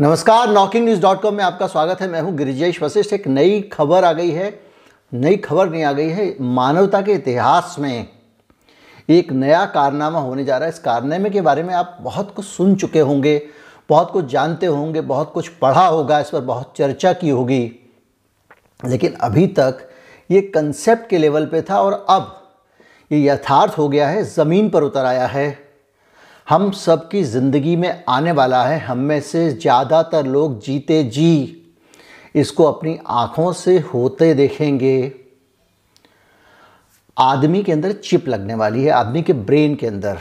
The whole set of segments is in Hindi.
नमस्कार नॉकिंग न्यूज़ डॉट कॉम में आपका स्वागत है। मैं हूँ गिरिजेश वशिष्ठ। एक नई खबर आ गई है, नई खबर नहीं आ गई है, मानवता के इतिहास में एक नया कारनामा होने जा रहा है। इस कारनामे के बारे में आप बहुत कुछ सुन चुके होंगे, बहुत कुछ जानते होंगे, बहुत कुछ पढ़ा होगा, इस पर बहुत चर्चा की होगी। लेकिन अभी तक ये कंसेप्ट के लेवल पे था और अब ये यथार्थ हो गया है, ज़मीन पर उतर आया है। हम सब की ज़िंदगी में आने वाला है, हम में से ज़्यादातर लोग जीते जी। इसको अपनी आँखों से होते देखेंगे। आदमी के अंदर चिप लगने वाली है, आदमी के ब्रेन के अंदर।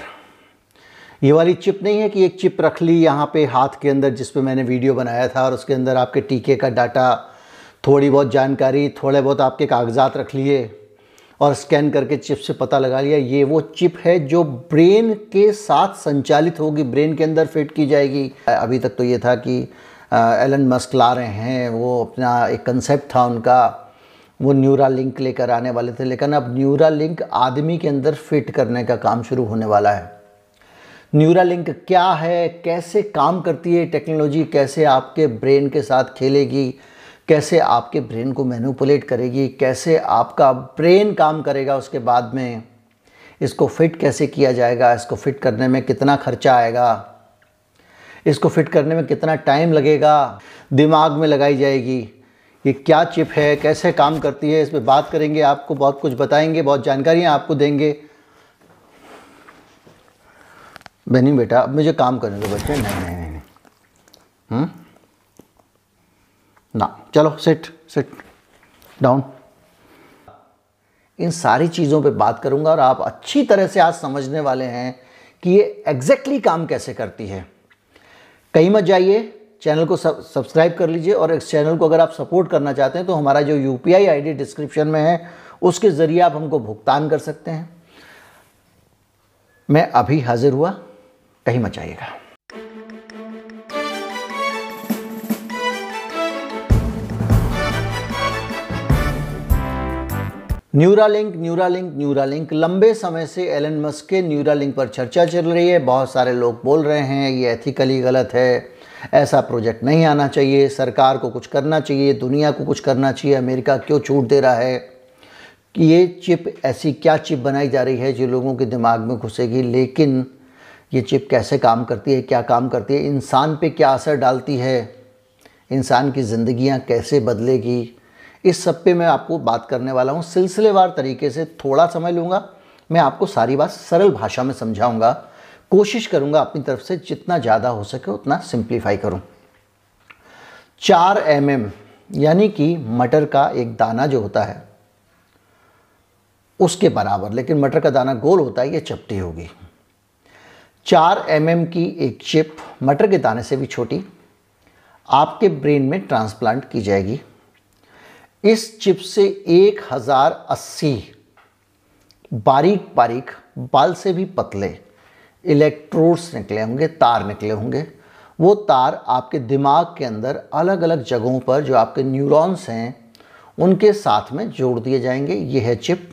ये वाली चिप नहीं है कि एक चिप रख ली यहाँ पे हाथ के अंदर जिस पे मैंने वीडियो बनाया था और उसके अंदर आपके टीके का डाटा, थोड़ी बहुत जानकारी, थोड़े बहुत आपके कागजात रख लिए। और स्कैन करके चिप से पता लगा लिया, ये वो चिप है जो ब्रेन के साथ संचालित होगी, ब्रेन के अंदर फिट की जाएगी। अभी तक तो ये था कि एलन मस्क ला रहे हैं, वो अपना एक कंसेप्ट था उनका, वो न्यूरा लिंक लेकर आने वाले थे, लेकिन अब न्यूरा लिंक आदमी के अंदर फिट करने का काम शुरू होने वाला है। न्यूरा लिंक क्या है, कैसे काम करती है टेक्नोलॉजी कैसे आपके ब्रेन के साथ खेलेगी कैसे आपके ब्रेन को मैनुपुलेट करेगी कैसे आपका ब्रेन काम करेगा उसके बाद में इसको फिट कैसे किया जाएगा इसको फिट करने में कितना खर्चा आएगा इसको फिट करने में कितना टाइम लगेगा दिमाग में लगाई जाएगी ये क्या चिप है कैसे काम करती है इस पर बात करेंगे आपको बहुत कुछ बताएँगे बहुत जानकारियाँ आपको देंगे बहनी बेटा अब मुझे काम करने दो बच्चे नहीं नहीं नहीं, नहीं। ना। चलो सिट सिट डाउन इन सारी चीज़ों पे बात करूँगा और आप अच्छी तरह से आज समझने वाले हैं कि ये एग्जैक्टली exactly काम कैसे करती है। कहीं मत जाइए चैनल को सब्सक्राइब कर लीजिए और इस चैनल को अगर आप सपोर्ट करना चाहते हैं तो हमारा जो यू पी आई डिस्क्रिप्शन में है, उसके ज़रिए आप हमको भुगतान कर सकते हैं। मैं अभी हाजिर हुआ, कहीं मत न्यूरालिंक न्यूरालिंक न्यूरालिंक लंबे समय से एलन मस्क के न्यूरालिंक पर चर्चा चल रही है। बहुत सारे लोग बोल रहे हैं, ये एथिकली गलत है। ऐसा प्रोजेक्ट नहीं आना चाहिए। सरकार को कुछ करना चाहिए। दुनिया को कुछ करना चाहिए। अमेरिका क्यों छूट दे रहा है? कि ये चिप, ऐसी क्या चिप बनाई जा रही है जो लोगों के दिमाग में घुसेगी? लेकिन ये चिप कैसे काम करती है? क्या काम करती है? इंसान पे क्या असर डालती है? इंसान की ज़िंदगियाँ कैसे बदलेगी? इस सब पे मैं आपको बात करने वाला हूँ। सिलसिलेवार तरीके से थोड़ा समय लूँगा। मैं आपको सारी बात सरल भाषा में समझाऊँगा। कोशिश करूँगा अपनी तरफ़ से जितना ज़्यादा हो सके उतना सिंप्लीफाई करूँ। चार एम mm, यानी कि मटर का एक दाना जो होता है उसके बराबर। लेकिन मटर का दाना गोल होता है ये चपटी होगी। चार एम mm की एक चिप मटर के दाने से भी छोटी आपके ब्रेन में ट्रांसप्लांट की जाएगी। इस चिप से एक हज़ार अस्सी बारीक बारीक बाल से भी पतले इलेक्ट्रोड्स निकले होंगे, तार निकले होंगे। वो तार आपके दिमाग के अंदर अलग अलग जगहों पर जो आपके न्यूरॉन्स हैं, उनके साथ में जोड़ दिए जाएँगे। ये है चिप।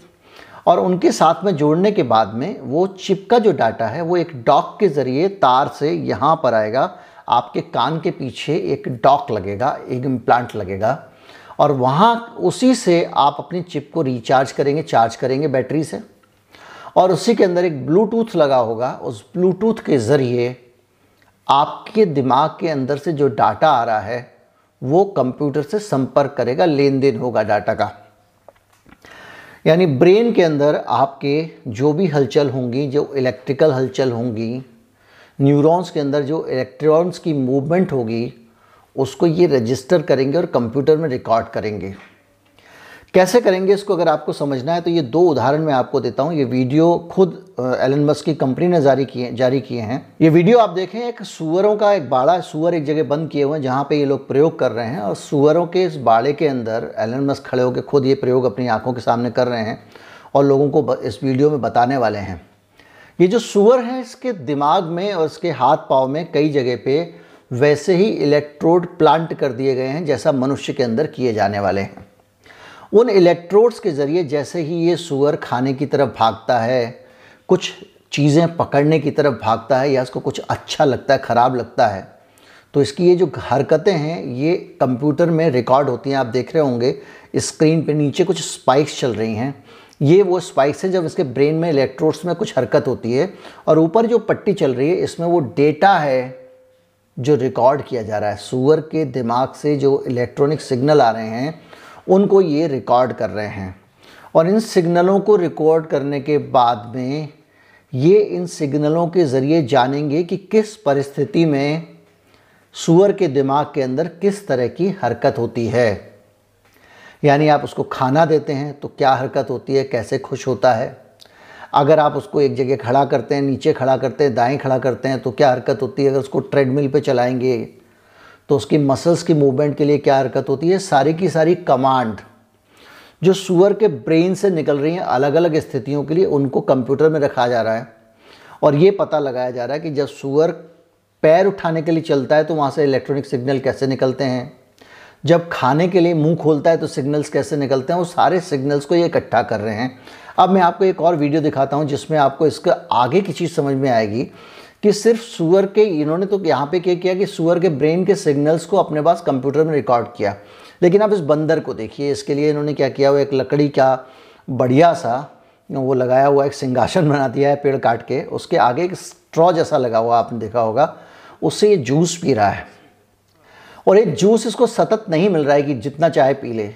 और उनके साथ में जोड़ने के बाद में वो चिप का जो डाटा है, वो एक डॉक के ज़रिए तार से यहाँ पर आएगा। आपके कान के पीछे एक डॉक लगेगा, एक इम्प्लांट लगेगा। और वहाँ उसी से आप अपनी चिप को रिचार्ज करेंगे चार्ज करेंगे बैटरी से। और उसी के अंदर एक ब्लूटूथ लगा होगा। उस ब्लूटूथ के ज़रिए आपके दिमाग के अंदर से जो डाटा आ रहा है, वो कंप्यूटर से संपर्क करेगा लेन देन होगा डाटा का। यानी ब्रेन के अंदर आपके जो भी हलचल होंगी, जो इलेक्ट्रिकल हलचल होंगी न्यूरॉन्स के अंदर जो इलेक्ट्रॉन्स की मूवमेंट होगी उसको ये रजिस्टर करेंगे और कंप्यूटर में रिकॉर्ड करेंगे। कैसे करेंगे इसको अगर आपको समझना है तो ये दो उदाहरण मैं आपको देता हूँ। ये वीडियो खुद एलन मस्क की कंपनी ने जारी किए जारी किए हैं। ये वीडियो आप देखें, एक सुअरों का एक बाड़ा, सुअर एक जगह बंद किए हुए हैं, जहाँ पे ये लोग प्रयोग कर रहे हैं। और सुअरों के इस बाड़े के अंदर एलन मस्क खड़े होकर खुद ये प्रयोग अपनी आँखों के सामने कर रहे हैं और लोगों को इस वीडियो में बताने वाले हैं। ये जो सुअर है, इसके दिमाग में और इसके हाथ पाँव में कई जगह पे वैसे ही इलेक्ट्रोड प्लांट कर दिए गए हैं, जैसा मनुष्य के अंदर किए जाने वाले हैं। उन इलेक्ट्रोड्स के ज़रिए जैसे ही ये सुअर खाने की तरफ़ भागता है, कुछ चीज़ें पकड़ने की तरफ़ भागता है या उसको कुछ अच्छा लगता है, ख़राब लगता है तो इसकी ये जो हरकतें हैं, ये कंप्यूटर में रिकॉर्ड होती हैं। आप देख रहे होंगे स्क्रीन पे नीचे कुछ स्पाइक्स चल रही हैं। ये वो स्पाइक्स हैं जब इसके ब्रेन में इलेक्ट्रोड्स में कुछ हरकत होती है और ऊपर जो पट्टी चल रही है, इसमें वो डेटा है। जो रिकॉर्ड किया जा रहा है सुअर के दिमाग से जो इलेक्ट्रॉनिक सिग्नल आ रहे हैं, उनको ये रिकॉर्ड कर रहे हैं। और इन सिग्नलों को रिकॉर्ड करने के बाद में ये इन सिग्नलों के ज़रिए जानेंगे कि किस परिस्थिति में सुअर के दिमाग के अंदर किस तरह की हरकत होती है। यानी आप उसको खाना देते हैं तो क्या हरकत होती है, कैसे खुश होता है? अगर आप उसको एक जगह खड़ा करते हैं, नीचे खड़ा करते हैं, दाएँ खड़ा करते हैं तो क्या हरकत होती है? अगर उसको ट्रेडमिल पे चलाएँगे तो उसकी मसल्स की मूवमेंट के लिए क्या हरकत होती है? सारी की सारी कमांड जो सुअर के ब्रेन से निकल रही हैं अलग अलग स्थितियों के लिए, उनको कंप्यूटर में रखा जा रहा है। और ये पता लगाया जा रहा है कि जब सुअर पैर उठाने के लिए चलता है तो वहाँ से इलेक्ट्रॉनिक सिग्नल कैसे निकलते हैं? जब खाने के लिए मुँह खोलता है तो सिग्नल्स कैसे निकलते हैं? वो सारे सिग्नल्स को ये इकट्ठा कर रहे हैं। अब मैं आपको एक और वीडियो दिखाता हूँ, जिसमें आपको इसके आगे की चीज़ समझ में आएगी कि सिर्फ़ सुअर के, इन्होंने तो यहाँ पे क्या किया कि सुअर के ब्रेन के सिग्नल्स को अपने पास कंप्यूटर में रिकॉर्ड किया। लेकिन आप इस बंदर को देखिए, इसके लिए इन्होंने क्या किया, वो एक लकड़ी का बढ़िया सा, वो लगाया हुआ एक सिंहासन बना दिया है पेड़ काट के, उसके आगे एक स्ट्रॉ जैसा लगा हुआ, आपने देखा होगा, उससे ये जूस पी रहा है। और एक जूस इसको सतत नहीं मिल रहा है कि जितना चाहे पी ले।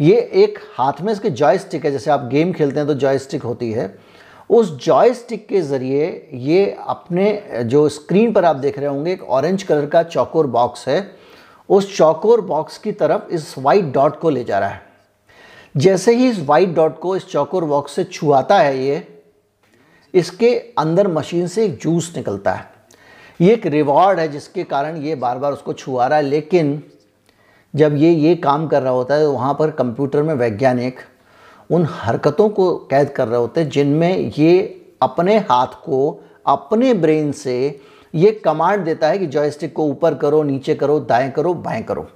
ये एक हाथ में इसके जॉयस्टिक है, जैसे आप गेम खेलते हैं तो जॉयस्टिक होती है। उस जॉयस्टिक के ज़रिए ये अपने, जो स्क्रीन पर आप देख रहे होंगे, एक ऑरेंज कलर का चौकोर बॉक्स है। उस चौकोर बॉक्स की तरफ़ इस वाइट डॉट को ले जा रहा है। जैसे ही इस वाइट डॉट को इस चौकोर बॉक्स से छुआता है ये, इसके अंदर मशीन से एक जूस निकलता है। ये एक रिवॉर्ड है जिसके कारण ये बार बार उसको छुआ रहा है, लेकिन जब ये ये काम कर रहा होता है तो वहाँ पर कंप्यूटर में वैज्ञानिक उन हरकतों को कैद कर रहे होते हैं, जिनमें ये अपने हाथ को, अपने ब्रेन से ये कमांड देता है कि जॉयस्टिक को ऊपर करो, नीचे करो, दाएँ करो, बाएँ करो।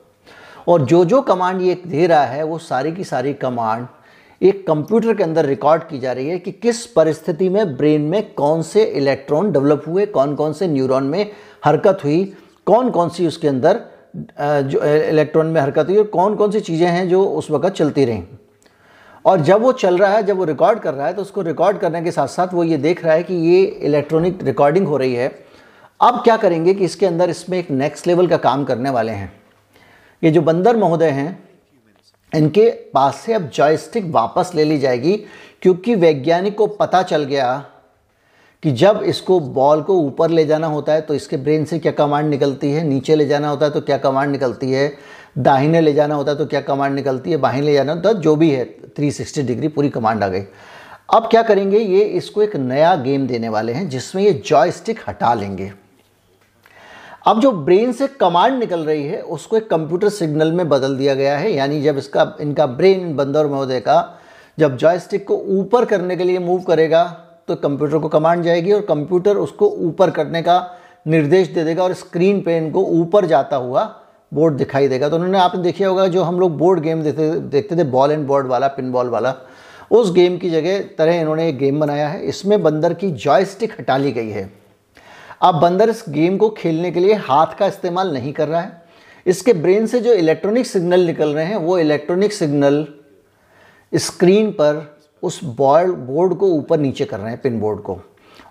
और जो जो कमांड ये दे रहा है, वो सारी की सारी कमांड एक कंप्यूटर के अंदर रिकॉर्ड की जा रही है कि किस परिस्थिति में ब्रेन में कौन से इलेक्ट्रॉन डेवलप हुए कौन कौन से न्यूरॉन में हरकत हुई कौन कौन सी उसके अंदर जो इलेक्ट्रॉन में हरकत हुई और कौन कौन सी चीज़ें हैं जो उस वक्त चलती रहीं। और जब वो चल रहा है, जब वो रिकॉर्ड कर रहा है तो उसको रिकॉर्ड करने के साथ साथ वो ये देख रहा है कि ये इलेक्ट्रॉनिक रिकॉर्डिंग हो रही है। अब क्या करेंगे कि इसके अंदर इसमें एक नेक्स्ट लेवल का काम करने वाले हैं। ये जो बंदर महोदय हैं, इनके पास से अब जॉयस्टिक वापस ले ली जाएगी, क्योंकि वैज्ञानिक को पता चल गया कि जब इसको बॉल को ऊपर ले जाना होता है तो इसके ब्रेन से क्या कमांड निकलती है? नीचे ले जाना होता है तो क्या कमांड निकलती है? दाहिने ले जाना होता है तो क्या कमांड निकलती है? बाहिने ले जाना होता है जो भी है 360 डिग्री पूरी कमांड आ गई। अब क्या करेंगे, ये इसको एक नया गेम देने वाले हैं, जिसमें ये जॉयस्टिक हटा लेंगे। अब जो ब्रेन से कमांड निकल रही है, उसको एक कंप्यूटर सिग्नल में बदल दिया गया है। यानी जब इसका, इनका ब्रेन बंदर महोदय का जब जॉयस्टिक को ऊपर करने के लिए मूव करेगा तो कंप्यूटर को कमांड जाएगी और कंप्यूटर उसको ऊपर करने का निर्देश दे देगा और स्क्रीन पे इनको ऊपर जाता हुआ बोर्ड दिखाई देगा। तो उन्होंने, आपने देखा होगा जो हम लोग बोर्ड गेम देखते देखते थे बॉल एंड बोर्ड वाला पिन बॉल वाला, उस गेम की जगह तरह इन्होंने एक गेम बनाया है। इसमें बंदर की जॉयस्टिक हटा ली गई है। अब बंदर इस गेम को खेलने के लिए हाथ का इस्तेमाल नहीं कर रहा है। इसके ब्रेन से जो इलेक्ट्रॉनिक सिग्नल निकल रहे हैं, वो इलेक्ट्रॉनिक सिग्नल स्क्रीन पर उस बॉल बोर्ड को ऊपर नीचे कर रहे हैं पिन बोर्ड को।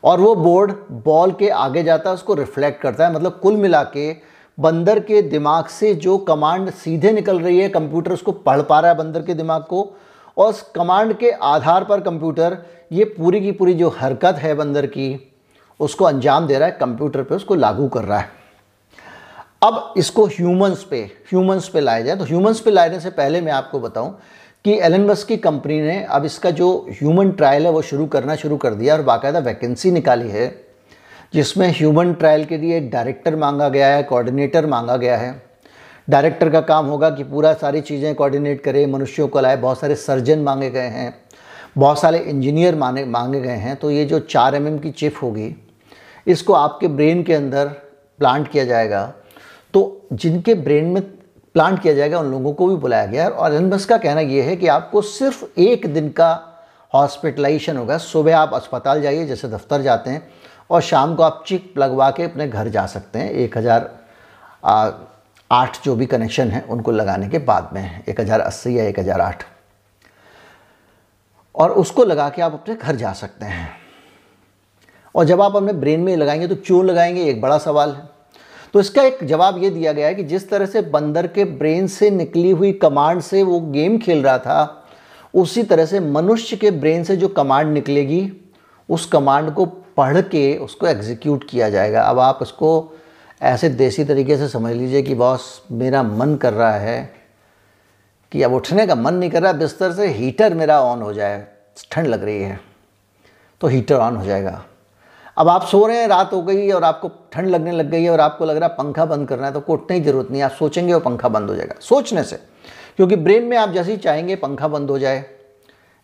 और वो बोर्ड बॉल के आगे जाता है, उसको रिफ्लेक्ट करता है मतलब कुल मिला के बंदर के दिमाग से जो कमांड सीधे निकल रही है कंप्यूटर उसको पढ़ पा रहा है बंदर के दिमाग को, और उस कमांड के आधार पर कंप्यूटर ये पूरी की पूरी जो हरकत है बंदर की, उसको अंजाम दे रहा है कंप्यूटर पे उसको लागू कर रहा है। अब इसको ह्यूमंस पे ह्यूमंस पे लाया जाए तो ह्यूमंस पे लाने से पहले मैं आपको बताऊँ कि एलन बस की कंपनी ने अब इसका जो ह्यूमन ट्रायल है, वो शुरू करना शुरू कर दिया और बाकायदा वैकेंसी निकाली है, जिसमें ह्यूमन ट्रायल के लिए डायरेक्टर मांगा गया है, कोऑर्डिनेटर मांगा गया है। डायरेक्टर का काम होगा कि पूरा सारी चीज़ें कोऑर्डिनेट करे, मनुष्यों को लाए, बहुत सारे सर्जन मांगे गए हैं, बहुत सारे इंजीनियर मांगे मांगे गए हैं। तो ये जो चार एम की चिप होगी, इसको आपके ब्रेन के अंदर प्लांट किया जाएगा। तो जिनके ब्रेन में प्लांट किया जाएगा, उन लोगों को भी बुलाया गया और एलन का कहना यह है कि आपको सिर्फ़ एक दिन का हॉस्पिटलाइजेशन होगा। सुबह आप अस्पताल जाइए, जैसे दफ्तर जाते हैं, और शाम को आप चिक लगवा के अपने घर जा सकते हैं। एक हज़ार आठ जो भी कनेक्शन है, उनको लगाने के बाद में एक हज़ार अस्सी या एक हज़ार आठ। और उसको लगा के आप अपने घर जा सकते हैं। और जब आप अपने ब्रेन में लगाएँगे तो क्यों लगाएँगे? एक बड़ा सवाल है। तो इसका एक जवाब ये दिया गया है कि जिस तरह से बंदर के ब्रेन से निकली हुई कमांड से वो गेम खेल रहा था, उसी तरह से मनुष्य के ब्रेन से जो कमांड निकलेगी, उस कमांड को पढ़ के उसको एग्जीक्यूट किया जाएगा। अब आप उसको ऐसे देसी तरीके से समझ लीजिए कि बॉस मेरा मन कर रहा है कि अब उठने का मन नहीं कर रहा, बिस्तर से हीटर मेरा ऑन हो जाए, ठंड लग रही है तो हीटर ऑन हो जाएगा। अब आप सो रहे हैं, रात हो गई और आपको ठंड लगने लग गई है और आपको लग रहा है पंखा बंद करना है तो कोटने की ज़रूरत नहीं, आप सोचेंगे और पंखा बंद हो जाएगा। सोचने से, क्योंकि ब्रेन में आप जैसे ही चाहेंगे पंखा बंद हो जाए।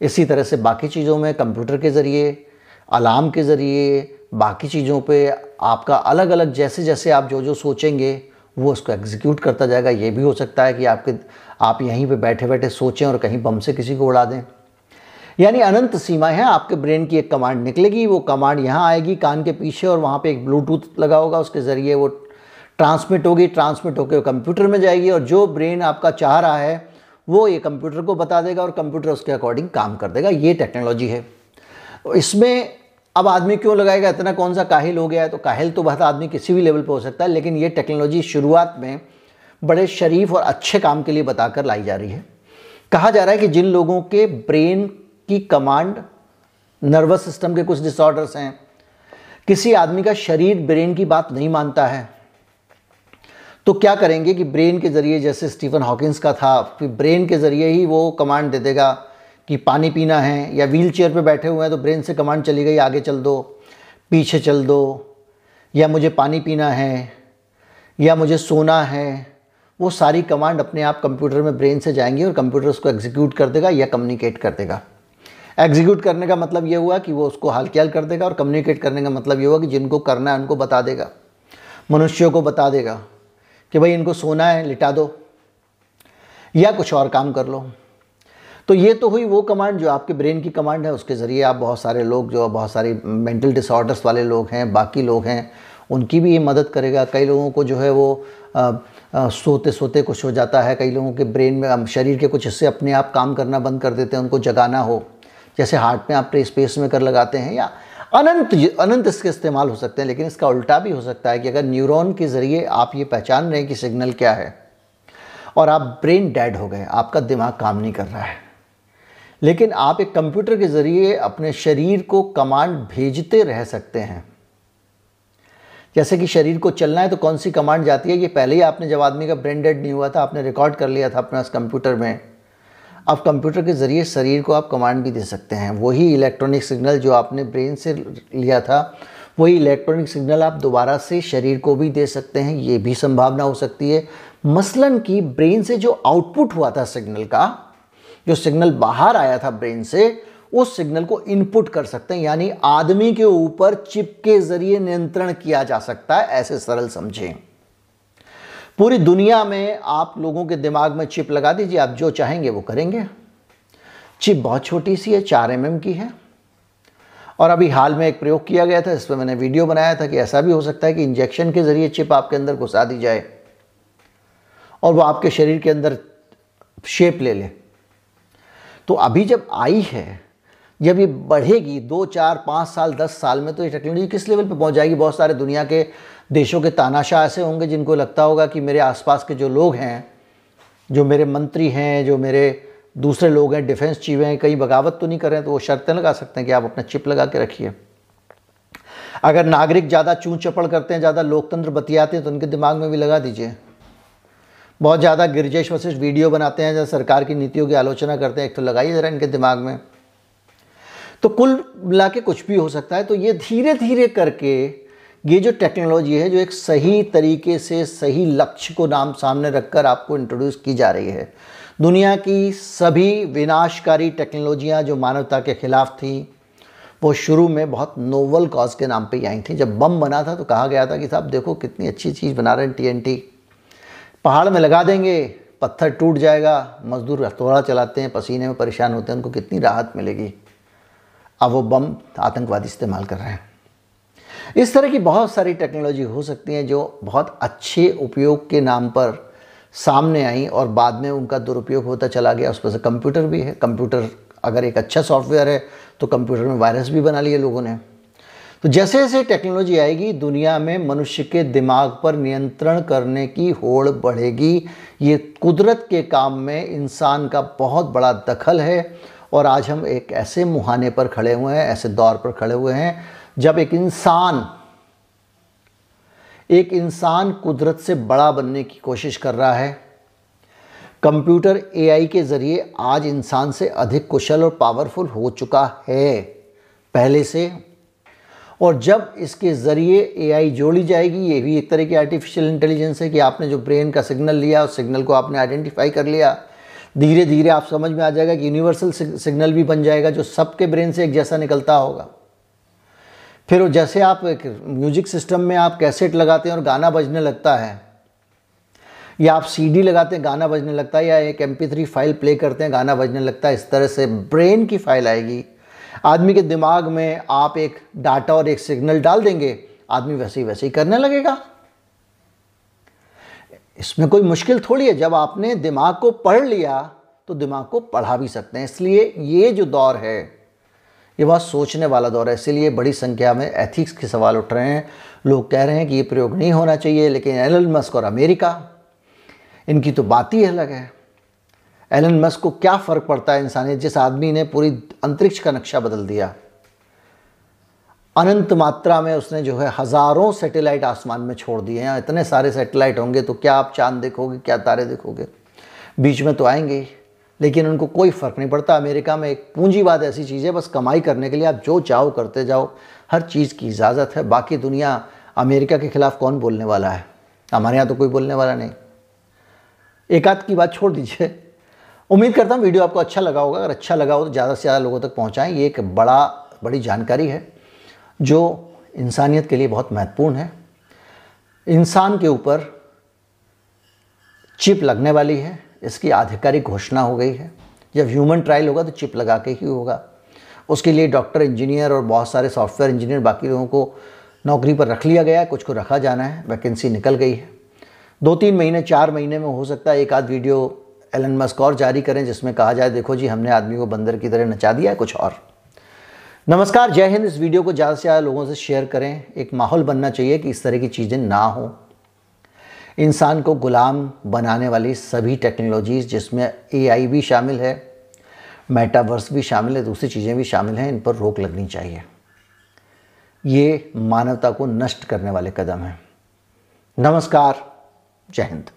इसी तरह से बाकी चीज़ों में, कंप्यूटर के ज़रिए, अलार्म के ज़रिए, बाकी चीज़ों पे आपका अलग अलग जैसे जैसे आप जो जो सोचेंगे, वो उसको एग्जीक्यूट करता जाएगा। ये भी हो सकता है कि आपके, आप यहीं पे बैठे बैठे सोचें और कहीं बम से किसी को उड़ा दें। यानी अनंत सीमा है, आपके ब्रेन की एक कमांड निकलेगी, वो कमांड यहाँ आएगी कान के पीछे और वहाँ पे एक ब्लूटूथ लगा होगा, उसके ज़रिए वो ट्रांसमिट होगी ट्रांसमिट होकर कंप्यूटर में जाएगी और जो ब्रेन आपका चाह रहा है, वो ये कंप्यूटर को बता देगा और कंप्यूटर उसके अकॉर्डिंग काम कर देगा। ये टेक्नोलॉजी है। इसमें अब आदमी क्यों लगाएगा? इतना कौन सा काहिल हो गया है? तो काहिल तो बहुत आदमी किसी भी लेवल पर हो सकता है, लेकिन ये टेक्नोलॉजी शुरुआत में बड़े शरीफ और अच्छे काम के लिए बताकर लाई जा रही है। कहा जा रहा है कि जिन लोगों के ब्रेन की कमांड नर्वस सिस्टम के कुछ डिसऑर्डर्स हैं। किसी आदमी का शरीर ब्रेन की बात नहीं मानता है तो क्या करेंगे कि ब्रेन के ज़रिए, जैसे स्टीफन हॉकिंस का था, कि ब्रेन के ज़रिए ही वो कमांड दे देगा कि पानी पीना है या व्हील चेयर पर बैठे हुए हैं तो ब्रेन से कमांड चली गई, आगे चल दो, पीछे चल दो, या मुझे पानी पीना है, या मुझे सोना है, वो सारी कमांड अपने आप कंप्यूटर में ब्रेन से जाएँगी और कंप्यूटर उसको एग्जीक्यूट कर देगा या कम्युनिकेट कर देगा। एग्जीक्यूट करने का मतलब ये हुआ कि वो उसको हाल ख्याल कर देगा और कम्युनिकेट करने का मतलब ये हुआ कि जिनको करना है उनको बता देगा। मनुष्यों को बता देगा कि भाई इनको सोना है लिटा दो या कुछ और काम कर लो। तो ये तो हुई वो कमांड जो आपके ब्रेन की कमांड है उसके ज़रिए आप बहुत सारे लोग जो बहुत सारी मेंटल डिसऑर्डर्स वाले लोग हैं बाकी लोग हैं उनकी भी ये मदद करेगा। कई लोगों को जो है वो आ, आ, सोते सोते कुछ हो जाता है। कई लोगों के ब्रेन में शरीर के कुछ हिस्से अपने आप काम करना बंद कर देते हैं उनको जगाना हो। जैसे हार्ट में आप स्पेस में कर लगाते हैं या अनंत अनंत इसके इस्तेमाल हो सकते हैं, लेकिन इसका उल्टा भी हो सकता है कि अगर न्यूरॉन के ज़रिए आप ये पहचान रहे हैं कि सिग्नल क्या है और आप ब्रेन डेड हो गए, आपका दिमाग काम नहीं कर रहा है। लेकिन आप एक कंप्यूटर के ज़रिए अपने शरीर को कमांड भेजते रह सकते हैं। जैसे कि शरीर को चलना है तो कौन सी कमांड जाती है? ये पहले ही आपने जब आदमी का ब्रेन डेड नहीं हुआ था, आपने रिकॉर्ड कर लिया था अपना कंप्यूटर में। अब कंप्यूटर के ज़रिए शरीर को आप कमांड भी दे सकते हैं। वही इलेक्ट्रॉनिक सिग्नल जो आपने ब्रेन से लिया था, वही इलेक्ट्रॉनिक सिग्नल आप दोबारा से शरीर को भी दे सकते हैं। ये भी संभावना हो सकती है। मसलन कि ब्रेन से जो आउटपुट हुआ था सिग्नल का, जो सिग्नल बाहर आया था ब्रेन से, उस सिग्नल को इनपुट कर सकते हैं। यानी आदमी के ऊपर चिप के ज़रिए नियंत्रण किया जा सकता है, ऐसे सरल समझें। पूरी दुनिया में आप लोगों के दिमाग में चिप लगा दीजिए, आप जो चाहेंगे वो करेंगे। चिप बहुत छोटी सी है, चार एम की है। और अभी हाल में एक प्रयोग किया गया था इस पर मैंने वीडियो बनाया था कि ऐसा भी हो सकता है कि इंजेक्शन के ज़रिए चिप आपके अंदर घुसा दी जाए और वो आपके शरीर के अंदर शेप ले ले। तो अभी जब आई है जब ये बढ़ेगी, दो, चार, पाँच साल, दस साल में तो ये टेक्नोलॉजी किस लेवल पे पहुँच जाएगी? बहुत सारे दुनिया के देशों के तानाशाह ऐसे होंगे जिनको लगता होगा कि मेरे आसपास के जो लोग हैं, जो मेरे मंत्री हैं, जो मेरे दूसरे लोग हैं डिफेंस चीफ हैं, कहीं बगावत तो नहीं कर रहे हैं तो वो शर्तें लगा सकते हैं कि आप अपना चिप लगा के रखिए। अगर नागरिक ज़्यादा चूँ चपड़ करते हैं, ज़्यादा लोकतंत्र बतियाते हैं तो उनके दिमाग में भी लगा दीजिए। बहुत ज़्यादा गिरजेश वशिष्ठ वीडियो बनाते हैं जब सरकार की नीतियों की आलोचना करते हैं, एक तो लगाइए ज़रा इनके दिमाग में। तो कुल मिला के कुछ भी हो सकता है। तो ये धीरे धीरे करके ये जो टेक्नोलॉजी है, जो एक सही तरीके से सही लक्ष्य को नाम सामने रखकर आपको इंट्रोड्यूस की जा रही है। दुनिया की सभी विनाशकारी टेक्नोलॉजियाँ जो मानवता के खिलाफ थी, वो शुरू में बहुत नोवल कॉज के नाम पे ही आई थी। जब बम बना था तो कहा गया था कि साहब देखो कितनी अच्छी चीज़ बना रहे हैं टीएनटी पहाड़ में लगा देंगे, पत्थर टूट जाएगा, मजदूर हथौड़ा चलाते हैं, पसीने में परेशान होते हैं, उनको कितनी राहत मिलेगी? अब वो बम आतंकवादी इस्तेमाल कर रहे हैं। इस तरह की बहुत सारी टेक्नोलॉजी हो सकती हैं जो बहुत अच्छे उपयोग के नाम पर सामने आई और बाद में उनका दुरुपयोग होता चला गया। उस पर से कंप्यूटर भी है। कंप्यूटर अगर एक अच्छा सॉफ्टवेयर है तो कंप्यूटर में वायरस भी बना लिए लोगों ने। तो जैसे जैसे टेक्नोलॉजी आएगी, दुनिया में मनुष्य के दिमाग पर नियंत्रण करने की होड़ बढ़ेगी। ये कुदरत के काम में इंसान का बहुत बड़ा दखल है। और आज हम एक ऐसे मुहाने पर खड़े हुए हैं, ऐसे दौर पर खड़े हुए हैं, जब एक इंसान एक इंसान कुदरत से बड़ा बनने की कोशिश कर रहा है। कंप्यूटर एआई के ज़रिए आज इंसान से अधिक कुशल और पावरफुल हो चुका है, पहले से। और जब इसके ज़रिए एआई जोड़ी जाएगी, ये भी एक तरह की आर्टिफिशियल इंटेलिजेंस है कि आपने जो ब्रेन का सिग्नल लिया, उस सिग्नल को आपने आइडेंटिफाई कर लिया धीरे धीरे आप समझ में आ जाएगा कि यूनिवर्सल सिग्नल भी बन जाएगा जो सबके ब्रेन से एक जैसा निकलता होगा। फिर जैसे आप एक म्यूज़िक सिस्टम में आप कैसेट लगाते हैं और गाना बजने लगता है, या आप सीडी लगाते हैं, गाना बजने लगता है, या एक एम फ़ाइल प्ले करते हैं, गाना बजने लगता है, इस तरह से ब्रेन की फ़ाइल आएगी। आदमी के दिमाग में आप एक डाटा और एक सिग्नल डाल देंगे, आदमी वैसे ही वैसे ही करने लगेगा। इसमें कोई मुश्किल थोड़ी है। जब आपने दिमाग को पढ़ लिया तो दिमाग को पढ़ा भी सकते हैं। इसलिए ये जो दौर है, ये बहुत सोचने वाला दौर है। इसीलिए बड़ी संख्या में एथिक्स के सवाल उठ रहे हैं। लोग कह रहे हैं कि ये प्रयोग नहीं होना चाहिए, लेकिन एलन मस्क और अमेरिका, इनकी तो बात ही अलग है। एलन मस्क को क्या फ़र्क पड़ता है इंसानियत? जिस आदमी ने पूरी अंतरिक्ष का नक्शा बदल दिया अनंत मात्रा में उसने जो है हज़ारों सैटेलाइट आसमान में छोड़ दिए हैं। इतने सारे सैटेलाइट होंगे तो क्या आप चाँद देखोगे, क्या तारे देखोगे? बीच में तो आएँगे लेकिन उनको कोई फ़र्क नहीं पड़ता। अमेरिका में एक पूंजीवाद ऐसी चीज़ है, बस कमाई करने के लिए आप जो चाहो करते जाओ, हर चीज़ की इजाज़त है। बाकी दुनिया अमेरिका के ख़िलाफ़ कौन बोलने वाला है? हमारे यहाँ तो कोई बोलने वाला नहीं। एक आध की बात छोड़ दीजिए। उम्मीद करता हूँ वीडियो आपको अच्छा लगा होगा। अगर अच्छा लगा हो तो ज़्यादा से ज़्यादा लोगों तक पहुँचाएँ। ये एक बड़ा, बड़ी जानकारी है। जो इंसानियत के लिए बहुत महत्वपूर्ण है। इंसान के ऊपर चिप लगने वाली है, इसकी आधिकारिक घोषणा हो गई है। जब ह्यूमन ट्रायल होगा तो चिप लगा के ही होगा। उसके लिए डॉक्टर इंजीनियर और बहुत सारे सॉफ्टवेयर इंजीनियर बाकी लोगों को नौकरी पर रख लिया गया है, कुछ को रखा जाना है वैकेंसी निकल गई है। दो तीन महीने, चार महीने में हो सकता है एक आध वीडियो एलन मस्क और जारी करें, जिसमें कहा जाए, देखो जी, हमने आदमी को बंदर की तरह नचा दिया है, कुछ और। नमस्कार, जय हिंद। इस वीडियो को ज़्यादा से ज़्यादा लोगों से शेयर करें। एक माहौल बनना चाहिए कि इस तरह की चीज़ें ना हो। इंसान को गुलाम बनाने वाली सभी टेक्नोलॉजीज़, जिसमें एआई भी शामिल है मेटावर्स भी शामिल है, दूसरी चीज़ें भी शामिल हैं, इन पर रोक लगनी चाहिए। ये मानवता को नष्ट करने वाले कदम हैं। नमस्कार, जय हिंद।